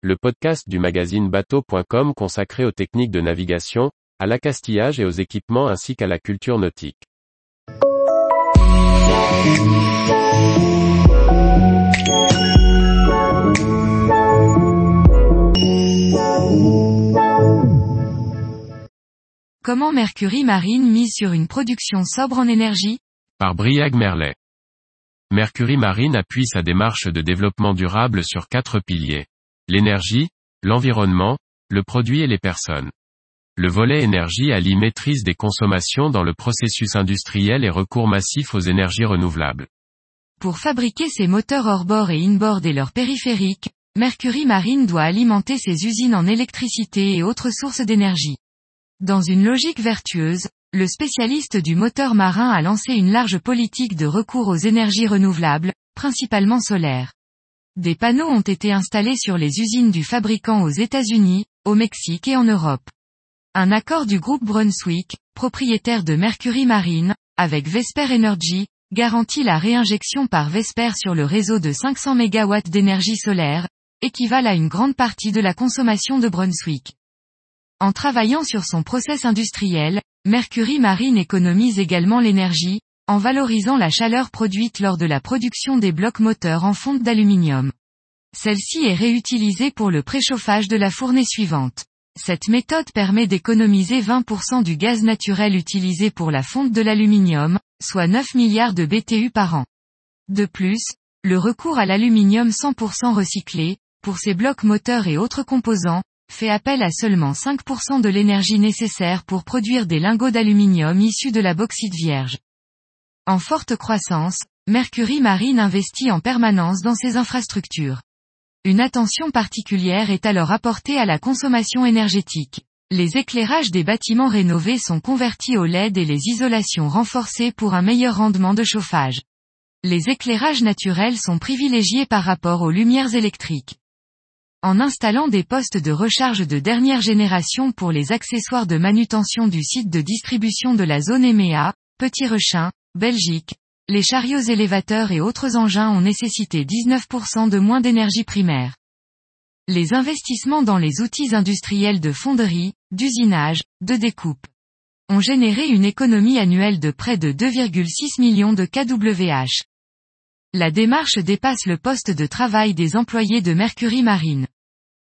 le podcast du magazine bateau.com consacré aux techniques de navigation, à l'accastillage et aux équipements ainsi qu'à la culture nautique. Comment Mercury Marine mise sur une production sobre en énergie? Par Briag Merlet. Mercury Marine appuie sa démarche de développement durable sur quatre piliers. L'énergie, l'environnement, le produit et les personnes. Le volet énergie allie maîtrise des consommations dans le processus industriel et recours massif aux énergies renouvelables. Pour fabriquer ses moteurs hors-bord et in-board et leurs périphériques, Mercury Marine doit alimenter ses usines en électricité et autres sources d'énergie. Dans une logique vertueuse, le spécialiste du moteur marin a lancé une large politique de recours aux énergies renouvelables, principalement solaires. Des panneaux ont été installés sur les usines du fabricant aux États-Unis, au Mexique et en Europe. Un accord du groupe Brunswick, propriétaire de Mercury Marine, avec Vesper Energy, garantit la réinjection par Vesper sur le réseau de 500 MW d'énergie solaire, équivalent à une grande partie de la consommation de Brunswick. En travaillant sur son process industriel, Mercury Marine économise également l'énergie, en valorisant la chaleur produite lors de la production des blocs moteurs en fonte d'aluminium. Celle-ci est réutilisée pour le préchauffage de la fournée suivante. Cette méthode permet d'économiser 20% du gaz naturel utilisé pour la fonte de l'aluminium, soit 9 milliards de BTU par an. De plus, le recours à l'aluminium 100% recyclé, pour ces blocs moteurs et autres composants, fait appel à seulement 5% de l'énergie nécessaire pour produire des lingots d'aluminium issus de la bauxite vierge. En forte croissance, Mercury Marine investit en permanence dans ses infrastructures. Une attention particulière est alors apportée à la consommation énergétique. Les éclairages des bâtiments rénovés sont convertis au LED et les isolations renforcées pour un meilleur rendement de chauffage. Les éclairages naturels sont privilégiés par rapport aux lumières électriques. En installant des postes de recharge de dernière génération pour les accessoires de manutention du site de distribution de la zone EMEA, Petit Rechin, Belgique, les chariots élévateurs et autres engins ont nécessité 19% de moins d'énergie primaire. Les investissements dans les outils industriels de fonderie, d'usinage, de découpe ont généré une économie annuelle de près de 2,6 millions de kWh. La démarche dépasse le poste de travail des employés de Mercury Marine.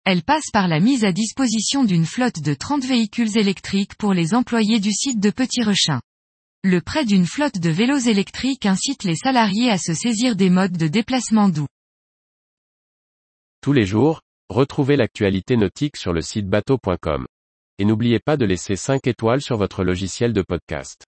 Elle passe par la mise à disposition d'une flotte de 30 véhicules électriques pour les employés du site de Petit Rechin. Le prêt d'une flotte de vélos électriques incite les salariés à se saisir des modes de déplacement doux. Tous les jours, retrouvez l'actualité nautique sur le site bateau.com. Et n'oubliez pas de laisser 5 étoiles sur votre logiciel de podcast.